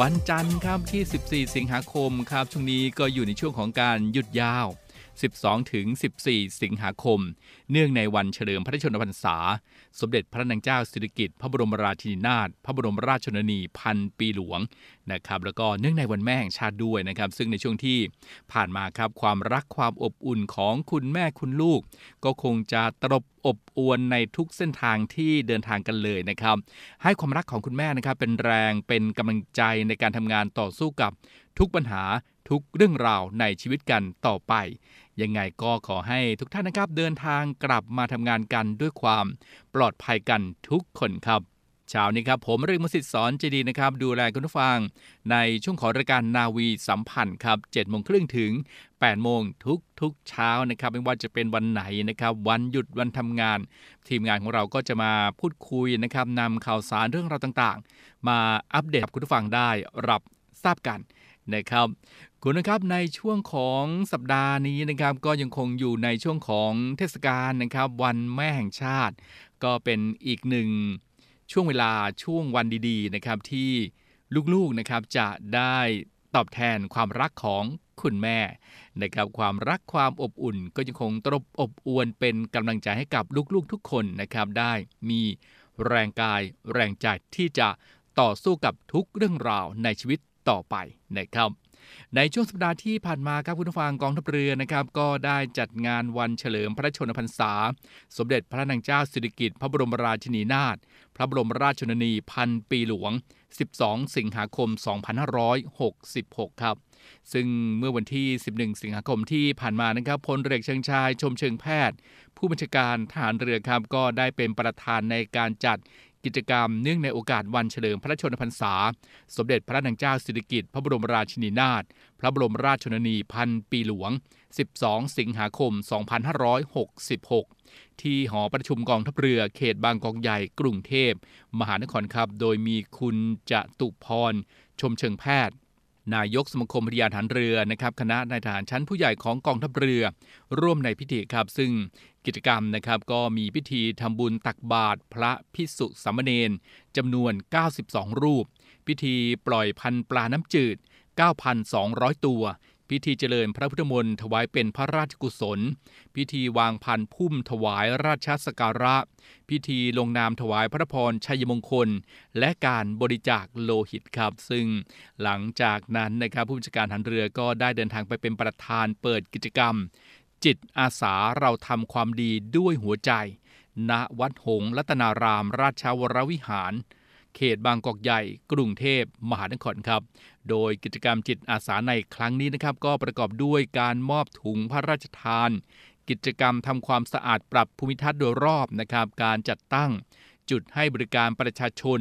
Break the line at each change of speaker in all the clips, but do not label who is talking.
วันจันทร์ครับที่ 14 สิงหาคมครับช่วงนี้ก็อยู่ในช่วงของการหยุดยาว 12 ถึง 14 สิงหาคม เนื่องในวันเฉลิมพระชนมพรรษา สมเด็จพระนางเจ้าสิริกิติ์พระบรมราชินีนาถพระบรมราชชนนีพันปีหลวงนะครับแล้วก็เนื่องในวันแม่แห่งชาติด้วยนะครับ ซึ่งในช่วงที่ผ่านมาครับความรักความอบอุ่นของคุณแม่คุณลูก ก็คงจะตรบอบอวนในทุกเส้นทางที่เดินทางกันเลยนะครับ ให้ความรักของคุณแม่นะครับเป็นแรงเป็นกำลังใจในการทำงานต่อสู้กับทุกปัญหาทุกเรื่องราวในชีวิตกันต่อไป ยังไงก็ขอให้ทุกท่านนะครับเดินทางกลับมาทำงานกันด้วยความปลอดภัยกันทุกคนครับเช้านี้ครับผมเรื่องมสิทธิสอนเจดีนะครับ ดูแลคุณผู้ฟัง ในช่วงของรายการนาวีสัมพันธ์ครับ7โมงครึ่งถึง8โมงทุกทุกเช้านะครับ ไม่ว่าจะเป็นวันไหนนะครับ วันหยุดวันทำงาน ทีมงานของเราก็จะมาพูดคุยนะครับนำข่าวสารเรื่องราวต่างๆ มาอัปเดตคุณผู้ฟังได้รับทราบกันนะครับ คุณนะครับในช่วงของสัปดาห์นี้นะครับก็ยังคงอยู่ในช่วงของเทศกาลนะครับ วันแม่แห่งชาติ ก็เป็นอีกหนึ่งช่วงเวลาช่วงวันดีๆนะครับที่ลูกๆนะครับจะได้ตอบแทนความรักของคุณแม่นะครับความรักความอบอุ่นก็ยังคงตรบอบอวนเป็นกำลังใจให้กับลูกๆทุกคนนะครับได้มีแรงกายแรงใจที่จะต่อสู้กับทุกเรื่องราวในชีวิตต่อไปนะครับ ในช่วงสัปดาห์ที่ผ่านมาครับคุณผู้ฟังกองทัพเรือนะครับก็ได้จัดงานวันเฉลิมพระชนมพรรษา สมเด็จพระนางเจ้าสิริกิติ์พระบรมราชินีนาถพระบรมราชชนนีพันปีหลวง 12 สิงหาคม 2566 ครับ ซึ่งเมื่อวันที่ 11 สิงหาคมที่ผ่านมานะครับพลเรือเชิงชายชมเชิงแพทย์ ผู้บัญชาการทหารเรือครับก็ได้เป็นประธานในการจัด กิจกรรมเนื่องในโอกาสวันเฉลิมพระชนมพรรษา สมเด็จพระนางเจ้าสิริกิติ์พระบรมราชินีนาถพระบรมราชชนนีพันปีหลวง 12 สิงหาคม 2566 ที่หอประชุมกองทัพเรือเขตบางกอกใหญ่กรุงเทพ มหานครครับ โดยมีคุณจตุพร ชมเชิงแพทย์นายกสมาคมพยาฐานเรือนะครับคณะนายทหารชั้นผู้ใหญ่ของกองทัพเรือ ร่วมในพิธีครับ ซึ่ง กิจกรรมนะครับก็มีพิธีทำบุญตักบาตรพระพิสุสามเณรจำนวน 92 รูป พิธีปล่อยพันปลาน้ำจืด 9,200 ตัว พิธีเจริญพระพุทธมนต์ถวายเป็นพระราชกุศล พิธีวางพันพุ่มถวายราชสการะ พิธีลงนามถวายพระพรชัยมงคล และการบริจาคโลหิตครับ ซึ่งหลังจากนั้นนะครับผู้บัญชาการทหารเรือก็ได้เดินทางไปเป็นประธานเปิดกิจกรรม จิตอาสาเราทำความดีด้วยหัวใจ ณ วัดหงรัตนาราม ราชวรวิหาร เขตบางกอกใหญ่ กรุงเทพมหานครครับ โดยกิจกรรมจิตอาสาในครั้งนี้นะครับ ก็ประกอบด้วยการมอบถุงพระราชทาน กิจกรรมทำความสะอาดปรับภูมิทัศน์โดยรอบนะครับ การจัดตั้ง จุดให้บริการประชาชน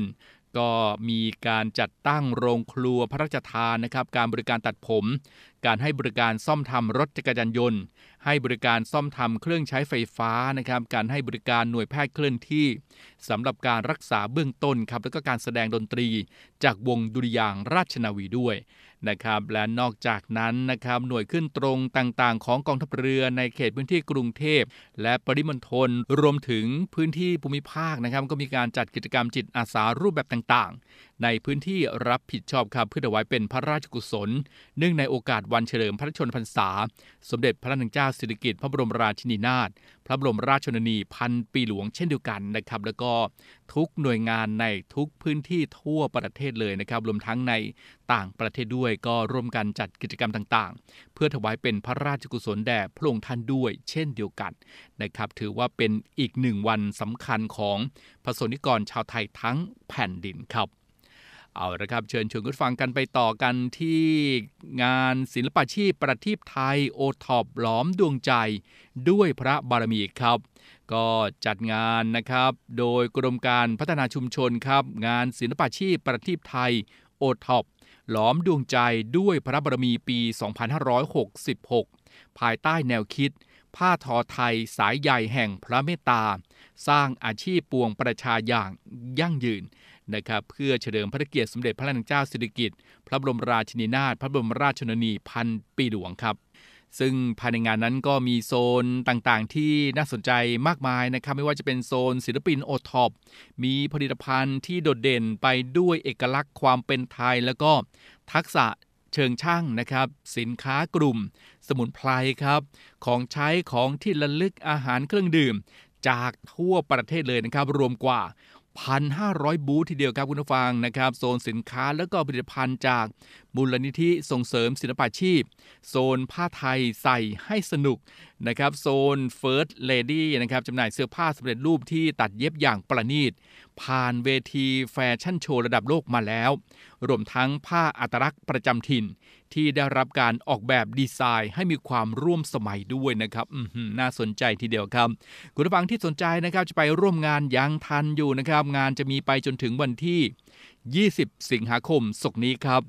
ก็มีการจัดตั้งโรงครัวพระราชทานนะครับ การบริการตัดผม การให้บริการซ่อมทำรถจักรยานยนต์ ให้บริการซ่อมทำเครื่องใช้ไฟฟ้านะครับ การให้บริการหน่วยแพทย์เคลื่อนที่สำหรับการรักษาเบื้องต้นครับแล้วก็การแสดงดนตรี จากวงดุริยางราชนาวีด้วยนะครับ และนอกจากนั้นนะครับหน่วยขึ้นตรงต่างๆ ของกองทัพเรือในเขตพื้นที่กรุงเทพ และปริมณฑลรวมถึงพื้นที่ภูมิภาคนะครับ ก็มีการจัดกิจกรรมจิตอาสารูปแบบต่างๆ ในพื้นที่รับผิดชอบครับเพื่อถวายเป็นพระราชกุศล เนื่องในโอกาสวันเฉลิมพระชนมพรรษา สมเด็จพระนางเจ้าสิริกิติ์พระบรมราชินีนาถพระบรมราชชนนีพันปีหลวงเช่นเดียวกันนะครับ แล้วก็ทุกหน่วยงานในทุกพื้นที่ทั่วประเทศเลยนะครับรวมทั้งในต่างประเทศด้วยก็ร่วมกันจัดกิจกรรมต่างๆ เพื่อถวายเป็นพระราชกุศลแด่พระองค์ท่านด้วย เช่นเดียวกันนะครับ ถือว่าเป็นอีกหนึ่งวันสำคัญของพระสนิกรชาวไทยทั้งแผ่นดินครับ เอาละครับ เชิญชวนคุณฟังกันไปต่อกันที่งานศิลปาชีพประทีปไทยโอท็อปหลอมดวงใจ ด้วยพระบารมีครับ ก็จัดงานนะครับ โดยกรมการพัฒนาชุมชนครับ งานศิลปาชีพประทีปไทยโอท็อปหลอมดวงใจด้วยพระบารมีปี 2566 ภายใต้แนวคิด ผ้าทอไทยสายใหญ่แห่งพระเมตตา สร้างอาชีพปวงประชาอย่างยั่งยืน นะครับเพื่อเฉลิมพระเกียรติสมเด็จพระนางเจ้าสิริกิติ์พระบรมราชินีนาถพระบรมราชชนนีพันปีหลวงครับ ซึ่งภายในงานนั้นก็มีโซนต่างๆ ที่น่าสนใจมากมายนะครับ ไม่ว่าจะเป็นโซนศิลปินโอท็อปมีผลิตภัณฑ์ที่โดดเด่นไปด้วยเอกลักษณ์ความเป็นไทย แล้วก็ทักษะเชิงช่างนะครับ สินค้ากลุ่ม สมุนไพรครับ ของใช้ของที่ระลึกอาหารเครื่องดื่ม จากทั่วประเทศเลยนะครับ รวมกว่า 1,500 บูธทีเดียวครับคุณผู้ฟังนะครับโซนสินค้าแล้วก็ผลิตภัณฑ์จากมูลนิธิส่งเสริมศิลปาชีพ โซนผ้าไทยใส่ให้สนุกนะครับโซน First Lady นะครับจำหน่ายเสื้อผ้าสำเร็จรูปที่ตัดเย็บอย่างประณีต ผ่านเวทีแฟชั่นโชว์ระดับโลกมาแล้ว รวมทั้งผ้าอัตลักษณ์ประจำถิ่น ที่ได้รับการออกแบบดีไซน์ให้มีความร่วมสมัยด้วยนะครับน่าสนใจทีเดียวครับ คุณผู้ฟังที่สนใจนะครับจะไปร่วมงานยังทันอยู่นะครับ งานจะมีไปจนถึงวันที่ 20 สิงหาคมศกนี้ครับ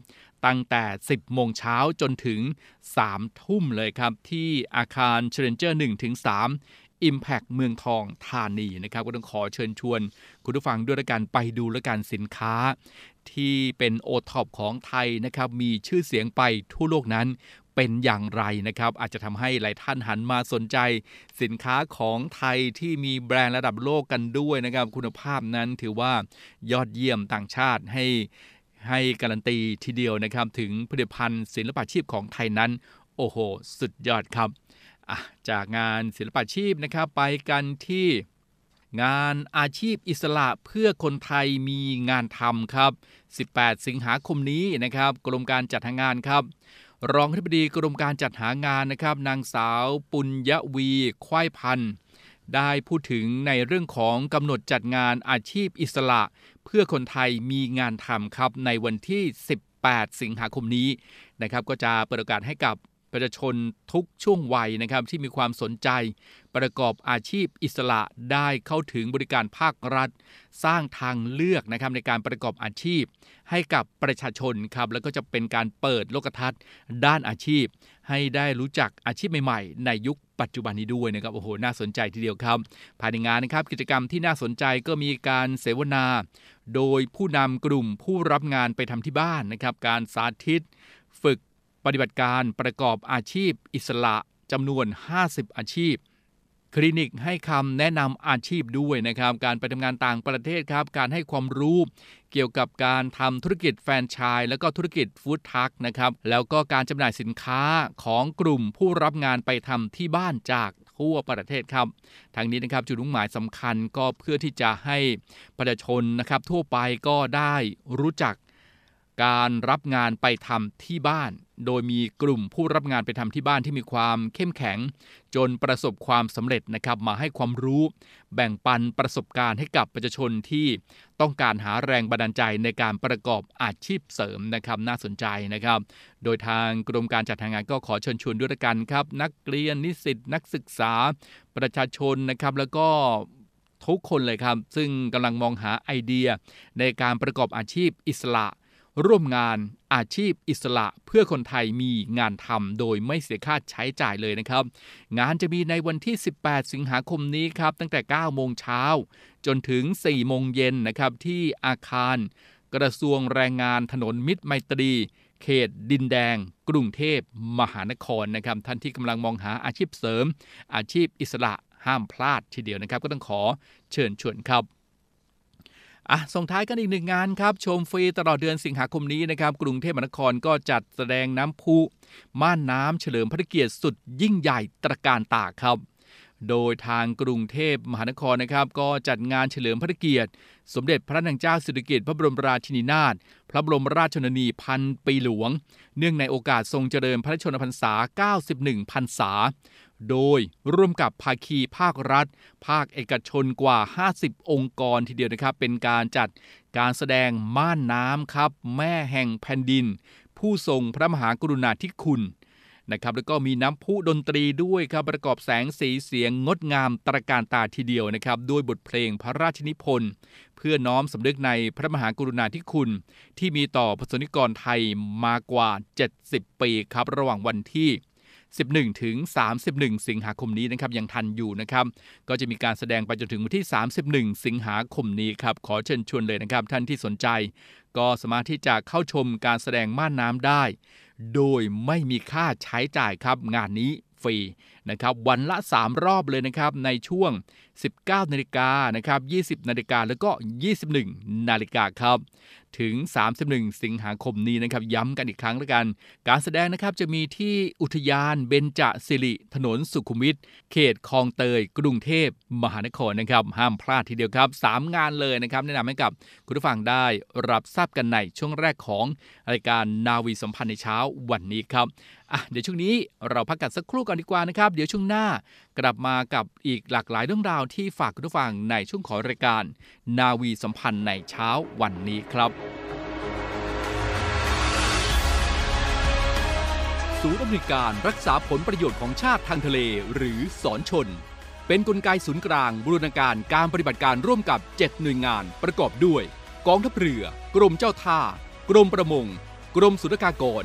ตั้งแต่ 10 โมงเช้าจนถึง 3 ทุ่มเลยครับ ที่อาคารเชนเจอร์1ถึง3 Impact เมืองทองธานีนะครับ ก็ต้องขอเชิญชวน คุณผู้ฟังด้วยการไปดูและการสินค้า ที่เป็นโอท็อปของไทยนะครับมีชื่อเสียงไปทั่วโลกนั้นเป็นอย่างไรนะครับ อาจจะทำให้หลายท่านหันมาสนใจ สินค้าของไทยที่มีแบรนด์ระดับโลกกันด้วยนะครับ คุณภาพนั้นถือว่ายอดเยี่ยมต่างชาติให้ให้การันตีทีเดียวนะครับ ถึงผลิตภัณฑ์ศิลปาชีพของไทยนั้น โอ้โห สุดยอดครับ จากงานศิลปาชีพนะครับไปกันที่ งานอาชีพอิสระเพื่อคนไทยมีงานทำครับ 18 สิงหาคมนี้นะครับกรมการจัดหางานครับ รองที่ปดีกรมการจัดหางานนะครับ นางสาวปุญยวีควายพันธ์ได้พูดถึงในเรื่องของกำหนดจัดงานอาชีพอิสระ เพื่อคนไทยมีงานทำครับในวันที่18สิงหาคมนี้นะครับก็จะเปิดโอกาสให้กับ ประชาชนทุกช่วงวัยนะครับที่มีความสนใจ ประกอบอาชีพอิสระได้เข้าถึงบริการภาครัฐ สร้างทางเลือกนะครับในการประกอบอาชีพ ให้กับประชาชนครับแล้วก็จะเป็นการเปิดโลกทัศน์ ด้านอาชีพ ให้ได้รู้จักอาชีพใหม่ๆ ในยุคปัจจุบันนี้ด้วยนะครับโอ้โหน่าสนใจทีเดียวครับ ภายในงานนะครับกิจกรรมที่น่าสนใจก็มีการเสวนา โดยผู้นำกลุ่มผู้รับงานไปทำที่บ้านนะครับการสาธิต ฝึก ปฏิบัติการประกอบอาชีพอิสระจำนวน 50 อาชีพ คลินิกให้คำแนะนำอาชีพด้วยนะครับ การไปทำงานต่างประเทศครับ การให้ความรู้เกี่ยวกับการทำธุรกิจแฟรนไชส์แล้วก็ธุรกิจฟู้ดทักนะครับ แล้วก็การจำหน่ายสินค้าของกลุ่มผู้รับงานไปทำที่บ้านจากทั่วประเทศครับ ทางนี้นะครับจุดมุ่งหมายสำคัญก็เพื่อที่จะให้ประชาชนนะครับทั่วไปก็ได้รู้จัก การรับงานไปทำที่บ้าน โดยมีกลุ่มผู้รับงานไปทำที่บ้านที่มีความเข้มแข็ง จนประสบความสำเร็จนะครับมาให้ความรู้ แบ่งปันประสบการณ์ให้กับประชาชนที่ต้องการหาแรงบันดาลใจในการประกอบอาชีพเสริมนะครับน่าสนใจนะครับ โดยทางกรมการจัดหางานก็ขอเชิญชวนด้วยกันครับ นักเรียนนิสิตนักศึกษา ประชาชนนะครับแล้วก็ทุกคนเลยครับ ซึ่งกำลังมองหาไอเดียในการประกอบอาชีพอิสระ ร่วมงานอาชีพอิสระเพื่อคนไทยมีงานทำโดยไม่เสียค่าใช้จ่ายเลยนะครับ งานจะมีในวันที่ 18 สิงหาคมนี้ครับตั้งแต่ 9 โมงเช้า จนถึง 4 โมงเย็นนะครับที่อาคาร กระทรวงแรงงานถนนมิตรไมตรี เขตดินแดง กรุงเทพมหานครนะครับท่านที่กำลังมองหาอาชีพเสริม อาชีพอิสระห้ามพลาดทีเดียวนะครับ ก็ต้องขอเชิญชวนครับ อะส่งท้ายกันอีกหนึ่งงานครับ ชมฟรีตลอดเดือนสิงหาคมนี้นะครับ กรุงเทพมหานครก็จัดแสดงน้ำพุม่านน้ำเฉลิมพระเกียรติสุดยิ่งใหญ่ตระการตาครับ โดยทางกรุงเทพมหานครนะครับ ก็จัดงานเฉลิมพระเกียรติ สมเด็จพระนางเจ้าสิริกิติ์พระบรมราชินีนาถพระบรมราชชนนีพันปีหลวง เนื่องในโอกาสทรงเจริญพระชนมพรรษา 91 พรรษา โดยร่วมกับภาคีภาครัฐ ภาคเอกชนกว่า 50 องค์กรทีเดียวนะครับ เป็นการจัดการแสดงม่านน้ำครับ แม่แห่งแผ่นดิน ผู้ทรงพระมหากรุณาธิคุณนะครับแล้วก็มีน้ำพุดนตรีด้วยครับประกอบแสงสีเสียงงดงามตระการตาทีเดียวนะครับด้วยบทเพลงพระราชนิพนธ์เพื่อน้อมสำนึกในพระมหากรุณาธิคุณ ที่มีต่อประสนิกรไทยมากว่า 70 ปีครับระหว่างวันที่ 11 ถึง 31 สิงหาคมนี้นะครับยังทันอยู่นะครับ ก็จะมีการแสดงไปจนถึงวันที่ 31 สิงหาคมนี้ครับ ขอเชิญชวนเลยนะครับ ท่านที่สนใจ ก็สามารถที่จะเข้าชมการแสดงม่านน้ำได้ โดยไม่มีค่าใช้จ่ายครับงานนี้ฟรีนะครับวันละ 3 รอบเลยนะครับในช่วง 19 นาฬิกานะครับ 20 นาฬิกาแล้วก็ 21 นาฬิกาครับ ถึง 31 สิงหาคมนี้นะครับ ย้ำกันอีกครั้งแล้วกัน การแสดงนะครับจะมีที่อุทยานเบญจสิริ ถนนสุขุมวิทเขตคลองเตย กรุงเทพมหานครนะครับ ห้ามพลาดทีเดียวครับ 3 งานเลยนะครับ แนะนำให้กับคุณผู้ฟังได้รับทราบกันในช่วงแรกของรายการนาวีสัมพันธ์ในเช้าวันนี้ครับ อะเดี๋ยวช่วงนี้เราพักกันสักครู่ก่อนดีกว่านะครับ เดี๋ยวช่วงหน้ากลับมากับอีกหลากหลายเรื่องราวที่ฝากคุณผู้ฟังในช่วงของรายการ นาวีสัมพันธ์ในเช้าวันนี้ครับศูนย์อำนวยการรักษาผลประโยชน์ของชาติทางทะเลหรือสอนชน เป็นนกลไกศูนย์กลางบูรณาการการปฏิบัติการร่วมกับ 7 หน่วยงานประกอบด้วย กองทัพเรือ กรมเจ้าท่า กรมประมง กรมสุรากากร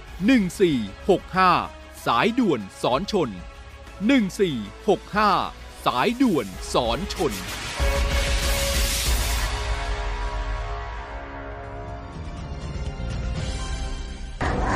1465 สายด่วนสอนชน 1465 สายด่วนสอนชน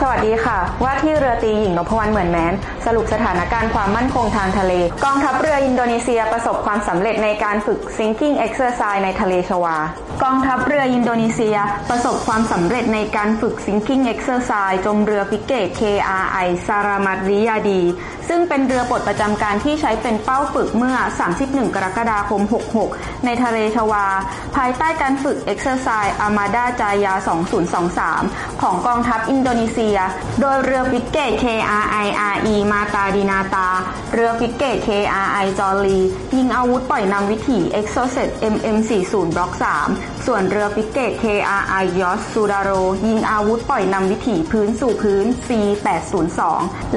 สวัสดีค่ะ ว่าที่เรือตีหญิงนพวรรณเหมือนแมน สรุปสถานการณ์ความมั่นคงทางทะเล กองทัพเรืออินโดนีเซียประสบความสำเร็จในการฝึก sinking exercise ในทะเลชวา กองทัพเรืออินโดนีเซีย ประสบความสำเร็จในการฝึก sinking exercise จมเรือฟิเกต KRI ซารามัดริยาดี ซึ่งเป็นเรือปลดประจำการที่ใช้เป็นเป้าฝึกเมื่อ 31 กรกฎาคม 66 ในทะเลชวา ภายใต้การฝึก exercise Armada Jaya 2023 ของกองทัพอินโดนีเซียโดยเรือฟิเกต KRI RE มาตาดินาตา เรือฟริเกต KRI จอห์นลียิงอาวุธปล่อยนำวิถี Exocet MM40 Block 3 ส่วนเรือฟิเกต KRI ยอสซูดาโรยิงอาวุธปล่อยนำวิถีพื้นสู่พื้น C802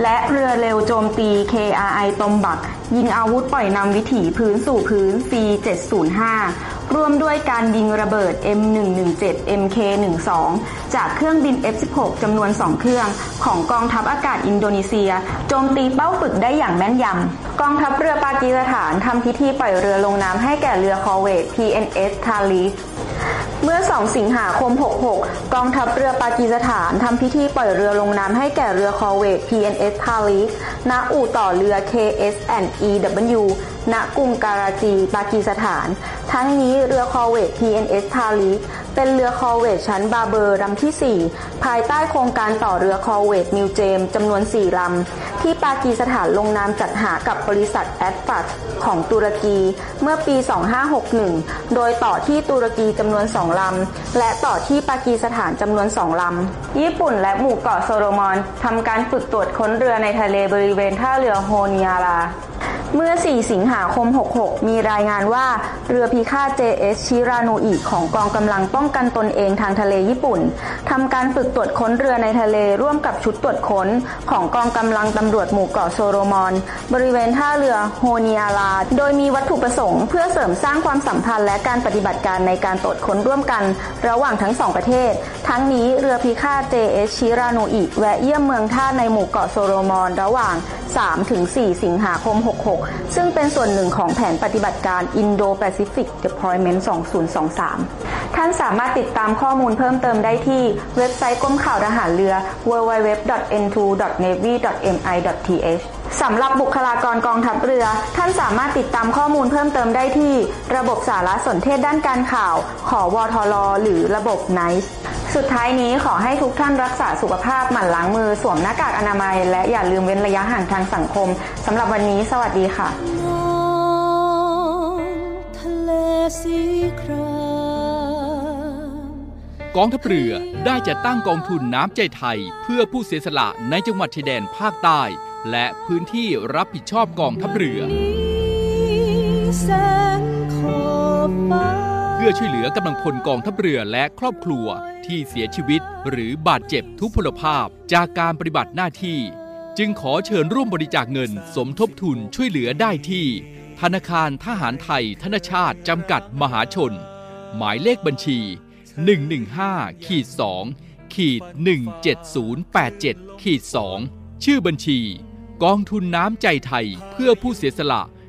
และเรือเร็วโจมตี KRI ตอมบัก ยิงอาวุธปล่อยนำวิถีพื้นสู่พื้น C705 ร่วมด้วยการยิงระเบิด M117 MK12 จากเครื่องบิน F16 จำนวน 2 เครื่อง ของกองทัพอากาศอินโดนีเซีย โจมตีเป้าฝึกได้อย่างแม่นยำ กองทัพเรือปากีสถานทำพิธีปล่อยเรือลงน้ำให้แก่เรือคอร์เวต PNS ทาริก เมื่อ 2 สิงหาคม 66 กองทัพเรือปากีสถานทำพิธีปล่อยเรือลงน้ำให้แก่เรือคอร์เวต PNS ทาริก ณอู่ต่อเรือ KS&EW ณกรุงการาจีปากีสถาน ทั้งนี้เรือคอเวต PNS ทาลีเป็นเรือคอเวตชั้นบาเบอร์ลำที่ 4 ภายใต้โครงการต่อเรือคอร์เวต MILGEM จำนวน 4 ลำ ที่ปากีสถานลงนามจัดหากับบริษัทแอดฟัตของตุรกีเมื่อปี 2561 โดยต่อที่ตุรกีจำนวน 2 ลำ และต่อที่ปากีสถานจำนวน 2 ลำ ญี่ปุ่นและหมู่เกาะโซโลมอนทำการฝึกตรวจค้นเรือในทะเลบริเวณท่าเรือโฮนิอารา เมื่อ 4 สิงหาคม 66 มีรายงานว่า เรือพิฆาต JS ชิราโนอิของกองกำลังป้องกันตนเองทางทะเลญี่ปุ่นทำการฝึกตรวจค้นเรือในทะเลร่วมกับชุดตรวจค้น ของกองกำลังตำรวจหมู่เกาะโซโลมอน บริเวณท่าเรือโฮเนิอาราโดยมีวัตถุประสงค์เพื่อเสริมสร้างความสัมพันธ์และการปฏิบัติการในการตรวจค้นร่วมกัน ระหว่างทั้งสองประเทศ ทั้งนี้เรือพิฆาต JS ชิราโนอิแวะเยี่ยมเมืองท่าในหมู่เกาะโซโลมอน ระหว่าง 3-4 สิงหาคม 66ซึ่งเป็นส่วนหนึ่งของแผนปฏิบัติการ Indo-Pacific Deployment 2023 ท่านสามารถติดตามข้อมูลเพิ่มเติมได้ที่เว็บไซต์กรมข่าวทหารเรือ www.n2.navy.mi.th สำหรับบุคลากรกองทัพเรือ ท่านสามารถติดตามข้อมูลเพิ่มเติมได้ที่ ระบบสารสนเทศด้านการข่าว ขอวทลหรือระบบ NICE สุดท้ายนี้ขอให้ทุกท่านรักษาสุขภาพหมั่นล้างมือสวมหน้ากากอนามัย และอย่าลืมเว้นระยะห่างทางสังคมสำหรับวันนี้สวัสดีค่ะ
ทะเลสีครา
กองทัพเรือได้จัดตั้งกองทุนน้ำใจไทย เพื่อผู้เสียสละในจังหวัดชายแดนภาคใต้ และพื้นที่รับผิดชอบกองทัพเรือ
แสงขอบฟ้า
พื่อช่วยเหลือกำลังพลกองทัพเรือและครอบครัวที่เสียชีวิตหรือบาดเจ็บทุพพลภาพจากการปฏิบัติหน้าที่ จึงขอเชิญร่วมบริจาคเงินสมทบทุนช่วยเหลือได้ที่ ธนาคารทหารไทย ธนชาติจำกัดมหาชน หมายเลขบัญชี 115ขีด2ขีด17087ขีด2ชื่อบัญชี กองทุนน้ำใจไทยเพื่อผู้เสียสละ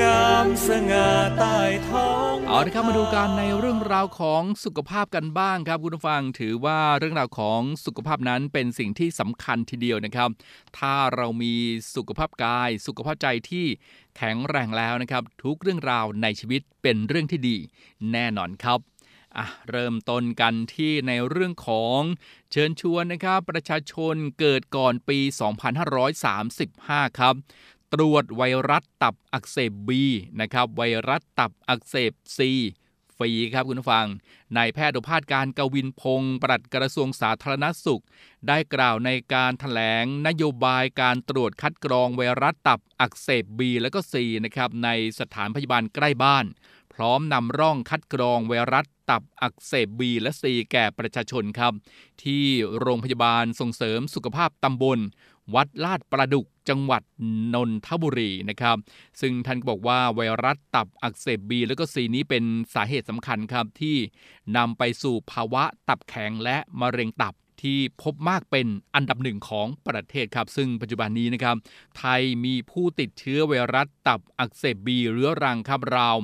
งามสง่าใต้ท้อง
เอาละครับมาดูกันในเรื่องราวของสุขภาพกันบ้างครับคุณผู้ฟังถือว่าเรื่องราวของสุขภาพนั้นเป็นสิ่งที่สำคัญทีเดียวนะครับ ถ้าเรามีสุขภาพกาย สุขภาพใจที่แข็งแรงแล้วนะครับ ทุกเรื่องราวในชีวิตเป็นเรื่องที่ดี แน่นอนครับอะเริ่มต้นกันที่ในเรื่องของเชิญชวนนะครับ ประชาชนเกิดก่อนปี 2535 ครับ ตรวจไวรัสตับอักเสบ B นะครับไวรัสตับอักเสบ C ฟรีครับคุณผู้ฟังนายแพทย์โอภาสการกวินพงศ์ปลัดกระทรวงสาธารณสุข ได้กล่าวในการถแถลงนโยบายการตรวจคัดกรองไวรัสตับอักเสบ B และก็ C นะครับในสถานพยาบาลใกล้บ้าน พร้อมนำร่องคัดกรองไวรัสตับอักเสบ B และ C แก่ประชาชนครับ ที่โรงพยาบาลส่งเสริมสุขภาพตำบล วัดลาดประดุกจังหวัดนนทบุรีนะครับ ซึ่งท่านก็บอกว่าไวรัสตับอักเสบบีแล้วก็ซีนี้เป็นสาเหตุสำคัญครับที่นำไปสู่ภาวะตับแข็งและมะเร็งตับที่พบมากเป็นอันดับหนึ่งของประเทศครับ ซึ่งปัจจุบันนี้นะครับ ไทยมีผู้ติดเชื้อไวรัสตับอักเสบบีเรื้อรังครับราว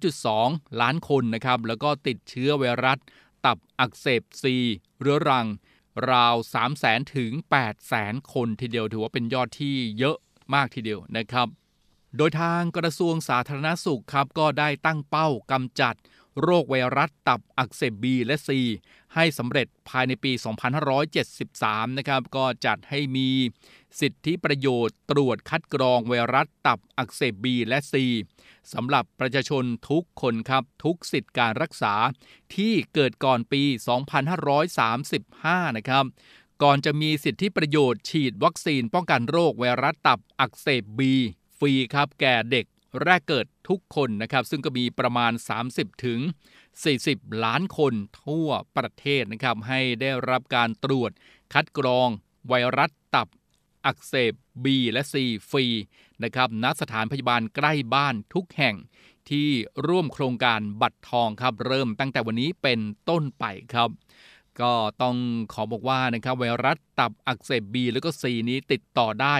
2.2 ล้านคนนะครับ แล้วก็ติดเชื้อไวรัสตับอักเสบซีเรื้อรัง ราว3 0 0แสนถึง8แสนคนทีเดียวถือว่าเป็นยอดที่เยอะมากทีเดียวนะครับ โดยทางกระทรวงสาธารณสุขครับก็ได้ตั้งเป้ากำจัด โรคไวรัสตับอักเสบบีและ C ให้สำเร็จภายในปี 2573 นะครับ ก็จัดให้มีสิทธิประโยชน์ตรวจคัดกรองไวรัสตับอักเสบบีและ C สำหรับประชาชนทุกคนครับ ทุกสิทธิการรักษาที่เกิดก่อนปี 2535 นะครับก่อนจะมีสิทธิประโยชน์ฉีดวัคซีนป้องกันโรคไวรัสตับอักเสบบีฟรีครับแก่เด็ก แรกเกิดทุกคนนะครับ ซึ่งก็มีประมาณ 30 ถึง 40 ล้านคนทั่วประเทศนะครับ ให้ได้รับการตรวจคัดกรอง ไวรัสตับอักเสบ B และ C ฟรีนะครับณสถานพยาบาลใกล้บ้านทุกแห่งที่ร่วมโครงการบัตรทองครับ เริ่มตั้งแต่วันนี้เป็นต้นไปครับ ก็ต้องขอบอกว่านะครับไวรัสตับอักเสบ B แล้วก็ C นี้ติดต่อได้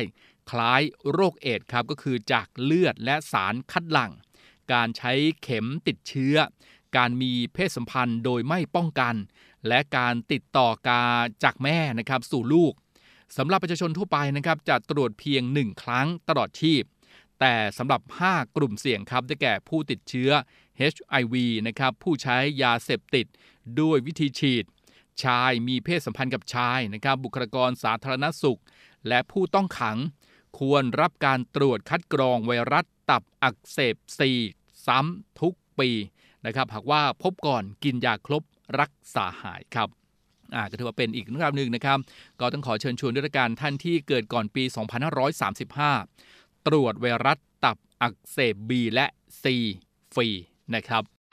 คล้ายโรคเอดส์ครับก็คือจากเลือดและสารคัดหลั่ง การใช้เข็มติดเชื้อ การมีเพศสัมพันธ์โดยไม่ป้องกัน และการติดต่อกาจากแม่นะครับสู่ลูกสำหรับประชาชนทั่วไปนะครับจะตรวจเพียง 1 ครั้งตลอดชีพ แต่สำหรับ 5 กลุ่มเสี่ยงครับได้แก่ผู้ติดเชื้อ HIV นะครับผู้ใช้ยาเสพติดด้วยวิธีฉีด ชายมีเพศสัมพันธ์กับชายนะครับบุคลากรสาธารณสุข และผู้ต้องขัง ควรรับการตรวจคัดกรองไวรัสตับอักเสบซีซ้ำทุกปีนะครับ หากว่าพบก่อนกินยาครบรักษาหายครับอ่าก็ถือว่าเป็นอีกเรื่องราวหนึ่งนะครับ ก็ต้องขอเชิญชวนด้วยการท่านที่เกิดก่อนปี 2535 ตรวจไวรัสตับอักเสบ B และ C ฟรีนะครับ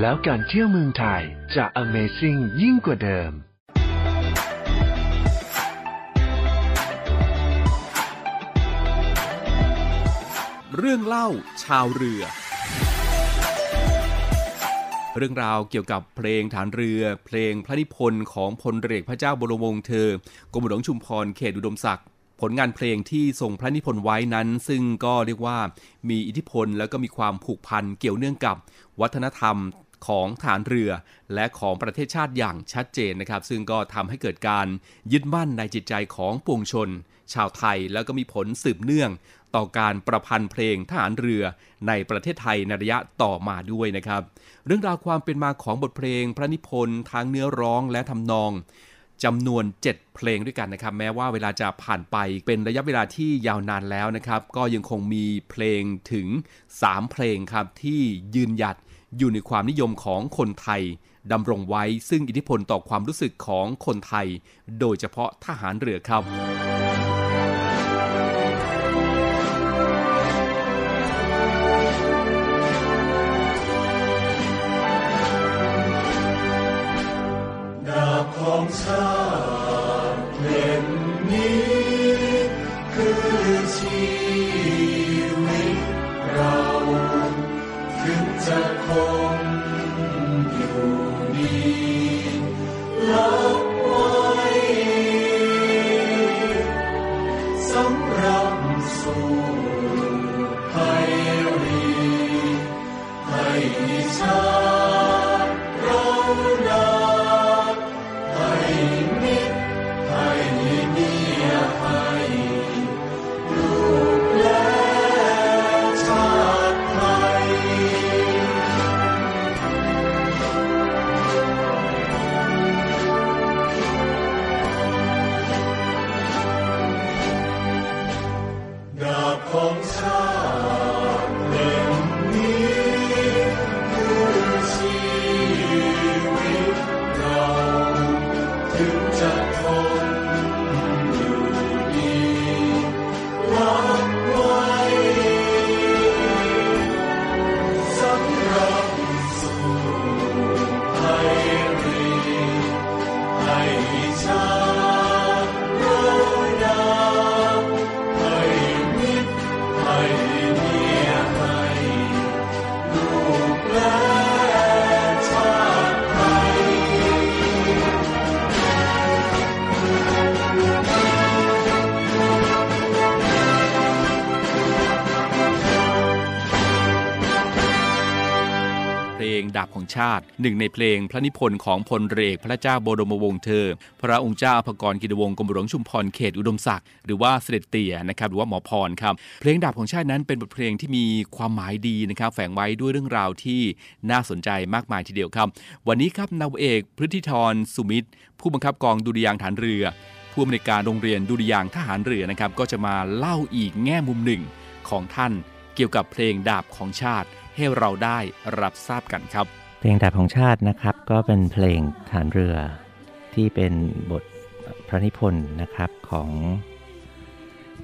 แล้วการเที่ยวเมืองไทยจะ Amazing ยิ่งกว่าเดิม
เรื่องเล่าชาวเรือ เรื่องราวเกี่ยวกับเพลงฐานเรือ เพลงพระนิพนธ์ของพลเรือพระเจ้าบรมวงศ์เธอกรมหลวงชุมพรเขตอุดมศักดิ์ ผลงานเพลงที่ทรงพระนิพนธ์ไว้นั้น ซึ่งก็เรียกว่ามีอิทธิพลแล้วก็มีความผูกพันเกี่ยวเนื่องกับวัฒนธรรมของฐานเรือและของประเทศชาติอย่างชัดเจนนะครับ ซึ่งก็ทำให้เกิดการยึดมั่นในจิตใจของปวงชน ชาวไทยแล้วก็มีผลสืบเนื่อง ต่อการประพันธ์เพลงทหารเรือในประเทศไทยในระยะต่อมาด้วยนะครับ เรื่องราวความเป็นมาของบทเพลงพระนิพนธ์ทั้งเนื้อร้องและทำนอง จำนวน 7 เพลงด้วยกันนะครับ แม้ว่าเวลาจะผ่านไปเป็นระยะเวลาที่ยาวนานแล้วนะครับ ก็ยังคงมีเพลงถึง 3 เพลงครับ ที่ยืนหยัดอยู่ในความนิยมของคนไทยดำรงไว้ซึ่งอิทธิพลต่อความรู้สึกของคนไทย โดยเฉพาะทหารเรือครับา
บ ชาติ หนึ่งในเพ
ลงพระนิพนธ์ของพลเรือเอกพระเจ้าบรมวงศ์เธอ พระองค์เจ้าอภกรกิตวงศ์กรมหลวงชุมพรเขตอุดมศักดิ์หรือว่าเสด็จเตี่ยนะครับหรือว่าหมอพรครับเพลงดาบของชาตินั้นเป็นบทเพลงที่มีความหมายดีนะครับแฝงไว้ด้วยเรื่องราวที่น่าสนใจมากมายทีเดียวครับ วันนี้ครับนาวเอกพฤทธิธรสุมิตร ผู้บังคับกองดุริยางฐานเรือ ผู้อำนวยการโรงเรียนดุริยางทหารเรือนะครับก็จะมาเล่าอีกแง่มุมหนึ่งของท่านเกี่ยวกับเพลงดาบของชาติให้เราได้รับทราบกันครับ
เพลงดาบของชาตินะครับ ก็เป็นเพลงฐานเรือที่เป็นบทพระนิพนธ์นะครับของ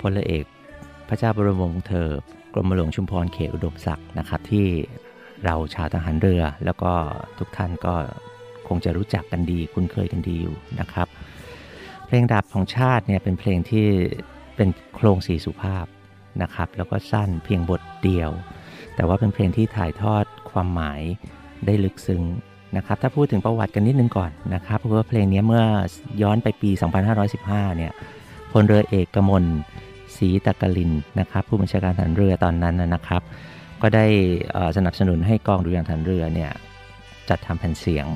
พลเอกพระเจ้าบรมวงศ์เธอกรมหลวงชุมพรเขตอุดมศักดิ์นะครับ ที่เราชาวทหารเรือ แล้วก็ทุกท่านก็คงจะรู้จักกันดีคุ้นเคยกันดีอยู่นะครับ เพลงดาบของชาติเนี่ยเป็นเพลงที่เป็นโครงสีสุภาพนะครับ แล้วก็สั้นเพียงบทเดียว แต่ว่าเป็นเพลงที่ถ่ายทอดความหมาย ได้ลึกซึ้งนะครับถ้าพูดถึงประวัติกันนิดนึงก่อนนะครับเพราะว่าเพลงนี้เมื่อย้อนไปปี 2515 เนี่ยพลเรือเอกกมลศรีตะกลินนะครับผู้บัญชาการฐานเรือตอนนั้นนะครับ ก็ได้สนับสนุนให้กองดุริยางฐานเรือเนี่ยจัดทำแผ่นเสียง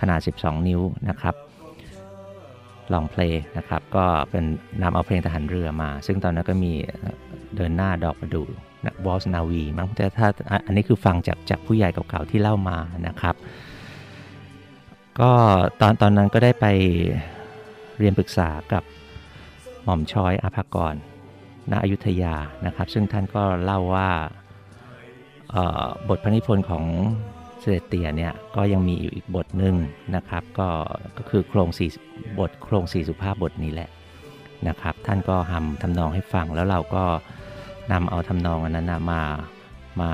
ขนาด 12 นิ้วนะครับลองเพลงนะครับ ก็เป็นนำเอาเพลงทหารเรือมา ซึ่งตอนนั้นก็มีเดินหน้าดอกประดูนะ วอลส์นาวีมั้งแต่ถ้าอันนี้คือฟังจากจากผู้ใหญ่เก่าๆที่เล่ามานะครับ ก็ตอนตอนนั้นก็ได้ไปเรียนปรึกษากับหม่อมชอยอภากรณอยุธยานะครับ ซึ่งท่านก็เล่าว่าบทพระนิพนธ์ของเสด็จเตี่ยเนี่ยก็ยังมีอยู่อีกบทหนึ่งนะครับ ก็ก็คือโครงสี่บทโครงสี่สุภาพบทนี้แหละนะครับ ท่านก็ทำทำนองให้ฟังแล้วเราก็ นำเอาทำนองอันนั้นมามา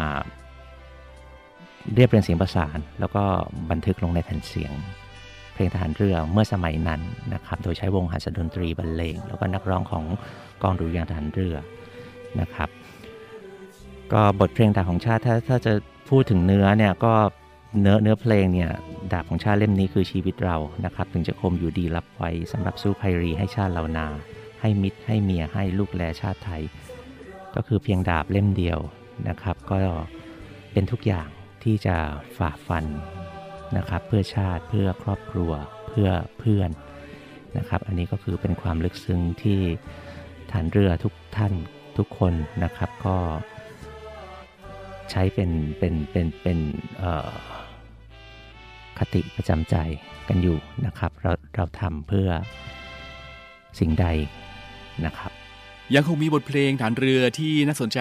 เรียบเรียงเสียงประสาน แล้วก็บันทึกลงในแผ่นเสียง เพลงทหารเรือเมื่อสมัยนั้นนะครับโดยใช้วงหัสดนตรีบรรเลงแล้วก็นักร้องของกองดุริยางทหารเรือนะครับ ก็บทเพลงดาบของชาติถ้าถ้าจะพูดถึงเนื้อเนี่ยก็เนื้อเนื้อเพลงเนี่ยดาบของชาติเล่มนี้คือชีวิตเรานะครับถึงจะคมอยู่ดีรับไว้สำหรับสู้ภัยรีให้ชาติเรานา ให้มิตรให้เมียให้ลูกแลชาติไทย ก็คือเพียงดาบเล่มเดียวนะครับ ก็เป็นทุกอย่างที่จะฝ่าฟันนะครับ เพื่อชาติเพื่อครอบครัวเพื่อเพื่อนนะครับ อันนี้ก็คือเป็นความลึกซึ้งที่ฐานเรือทุกท่านทุกคนนะครับก็ใช้เป็นเป็นเป็นเป็นคติประจำใจกันอยู่นะครับ เราเราทำเพื่อสิ่งใดนะครับ
ยังคงมีบทเพลงฐานเรือที่น่าสนใจ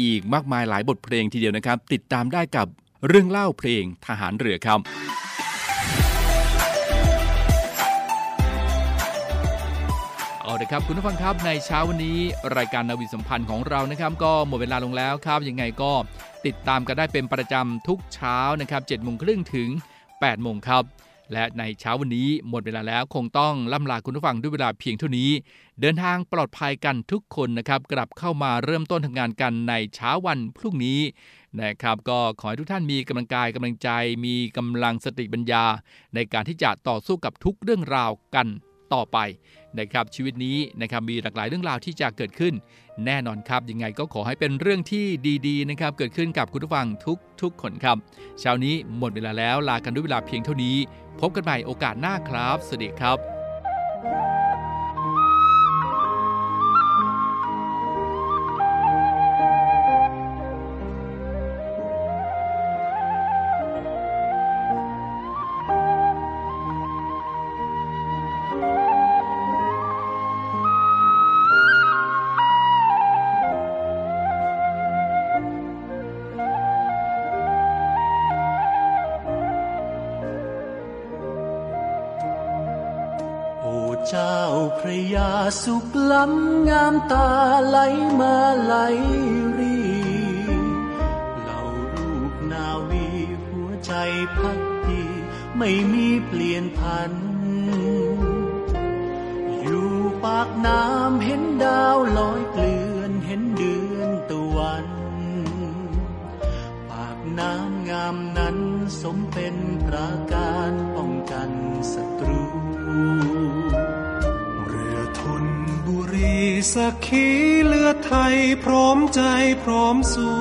อีกมากมายหลายบทเพลงทีเดียวนะครับ ติดตามได้กับเรื่องเล่าเพลงทหารเรือครับเอาละครับคุณผู้ฟังครับในเช้าวันนี้ รายการนาวีสัมพันธ์ของเรานะครับ ก็หมดเวลาลงแล้วครับยังไงก็ติดตามกันได้เป็นประจำทุกเช้านะครับ7จ็ดโมงครึ่งถึง8โมงครับ และในเช้าวันนี้หมดเวลาแล้วคงต้องล่ำลาคุณผู้ฟังด้วยเวลาเพียงเท่านี้ เดินทางปลอดภัยกันทุกคนนะครับกลับเข้ามาเริ่มต้นทำงานกันในเช้าวันพรุ่งนี้นะครับก็ขอให้ทุกท่านมีกำลังกายกำลังใจ มีกำลังสติปัญญา ในการที่จะต่อสู้กับทุกเรื่องราวกัน ต่อไปนะครับชีวิตนี้นะครับมีหลากหลายเรื่องราวที่จะเกิดขึ้น แน่นอนครับยังไงก็ขอให้เป็นเรื่องที่ดีๆนะครับเกิดขึ้นกับคุณผู้ฟังทุกทุกคนครับเช้านี้หมดเวลาแล้วลากันด้วยเวลาเพียงเท่านี้ พบกันใหม่โอกาสหน้าครับ สวัสดีครับ
สุขล้ำงามตาไหลมาไหลรี เหล่ารูปนาวีหัวใจพักดีไม่มีเปลี่ยนพัน อยู่ปากน้ำเห็นดาวลอยเกลือนเห็นเดือนตะวัน ปากน้ำงามนั้นสมเป็นปราการ
สักขีเลือดไทยพร้อมใจพร้อมสู้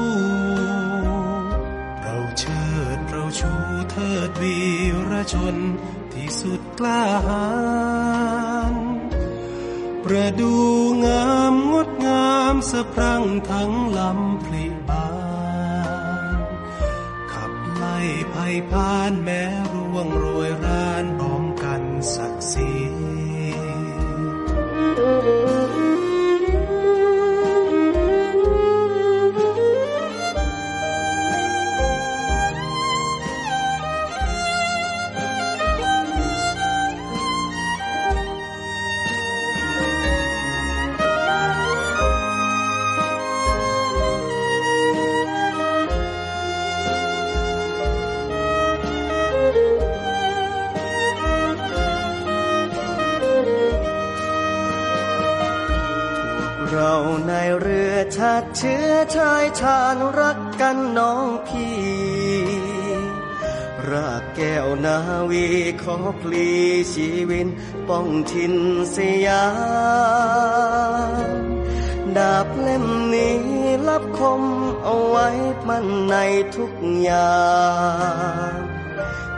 เราเชิดเราชูเทิดวีรชนที่สุดกล้าหาญประดูงามงดงามสะพรั่งทั้งลำพลิบาน ขับไล่ภัยพานแม้ร่วงโรยรานป้องกันศักดิ์ศรี
เชื้อชายชาญรักกันน้องพี่ รากแก้วนาวีขอพลีชีวินป้องทินสยามดาบเล่มนี้รับคมเอาไว้มันในทุกอย่าง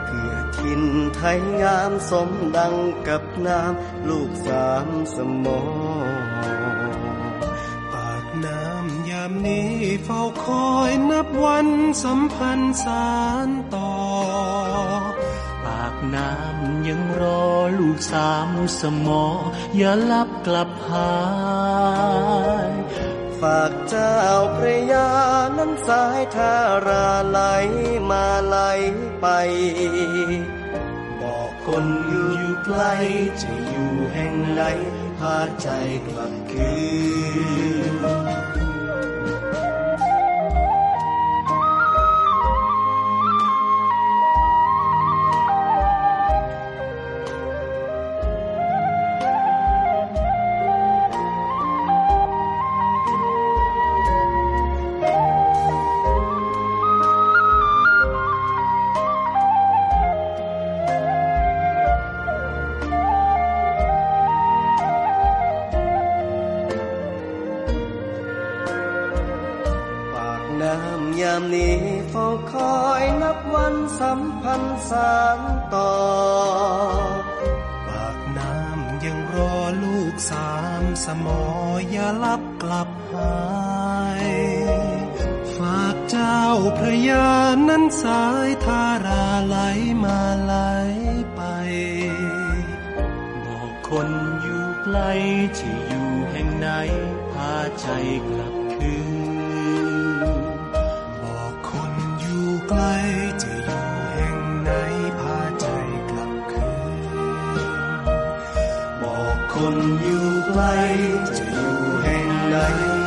เพื่อทินไทยงามสมดังกับน้ำลูกสามสมอง
เฝ้าคอยนับวันสัมพันธ์สารต่อ
ปาก
น้ำยังรอลูกสามสมอ อย่าลับกลับหาย
ฝากเจ้าพระยานั้นสายทาราไหลมาไหลไป บอกคนอยู่ไกลจะอยู่แห่งไหนพาใจกลับคืนากน้ำยามนี้เฝ้าคอยนับวันสัมพันธ์สานต่อ
ปากน้ำยังรอลูกสามสมออย่าลับกลับหายฝากเจ้าพระยานั้นสายทาราไหลมาไหลไป
บอกคนอยู่ไกลจะอยู่แห่งไหนพาใจกลับ
บอกค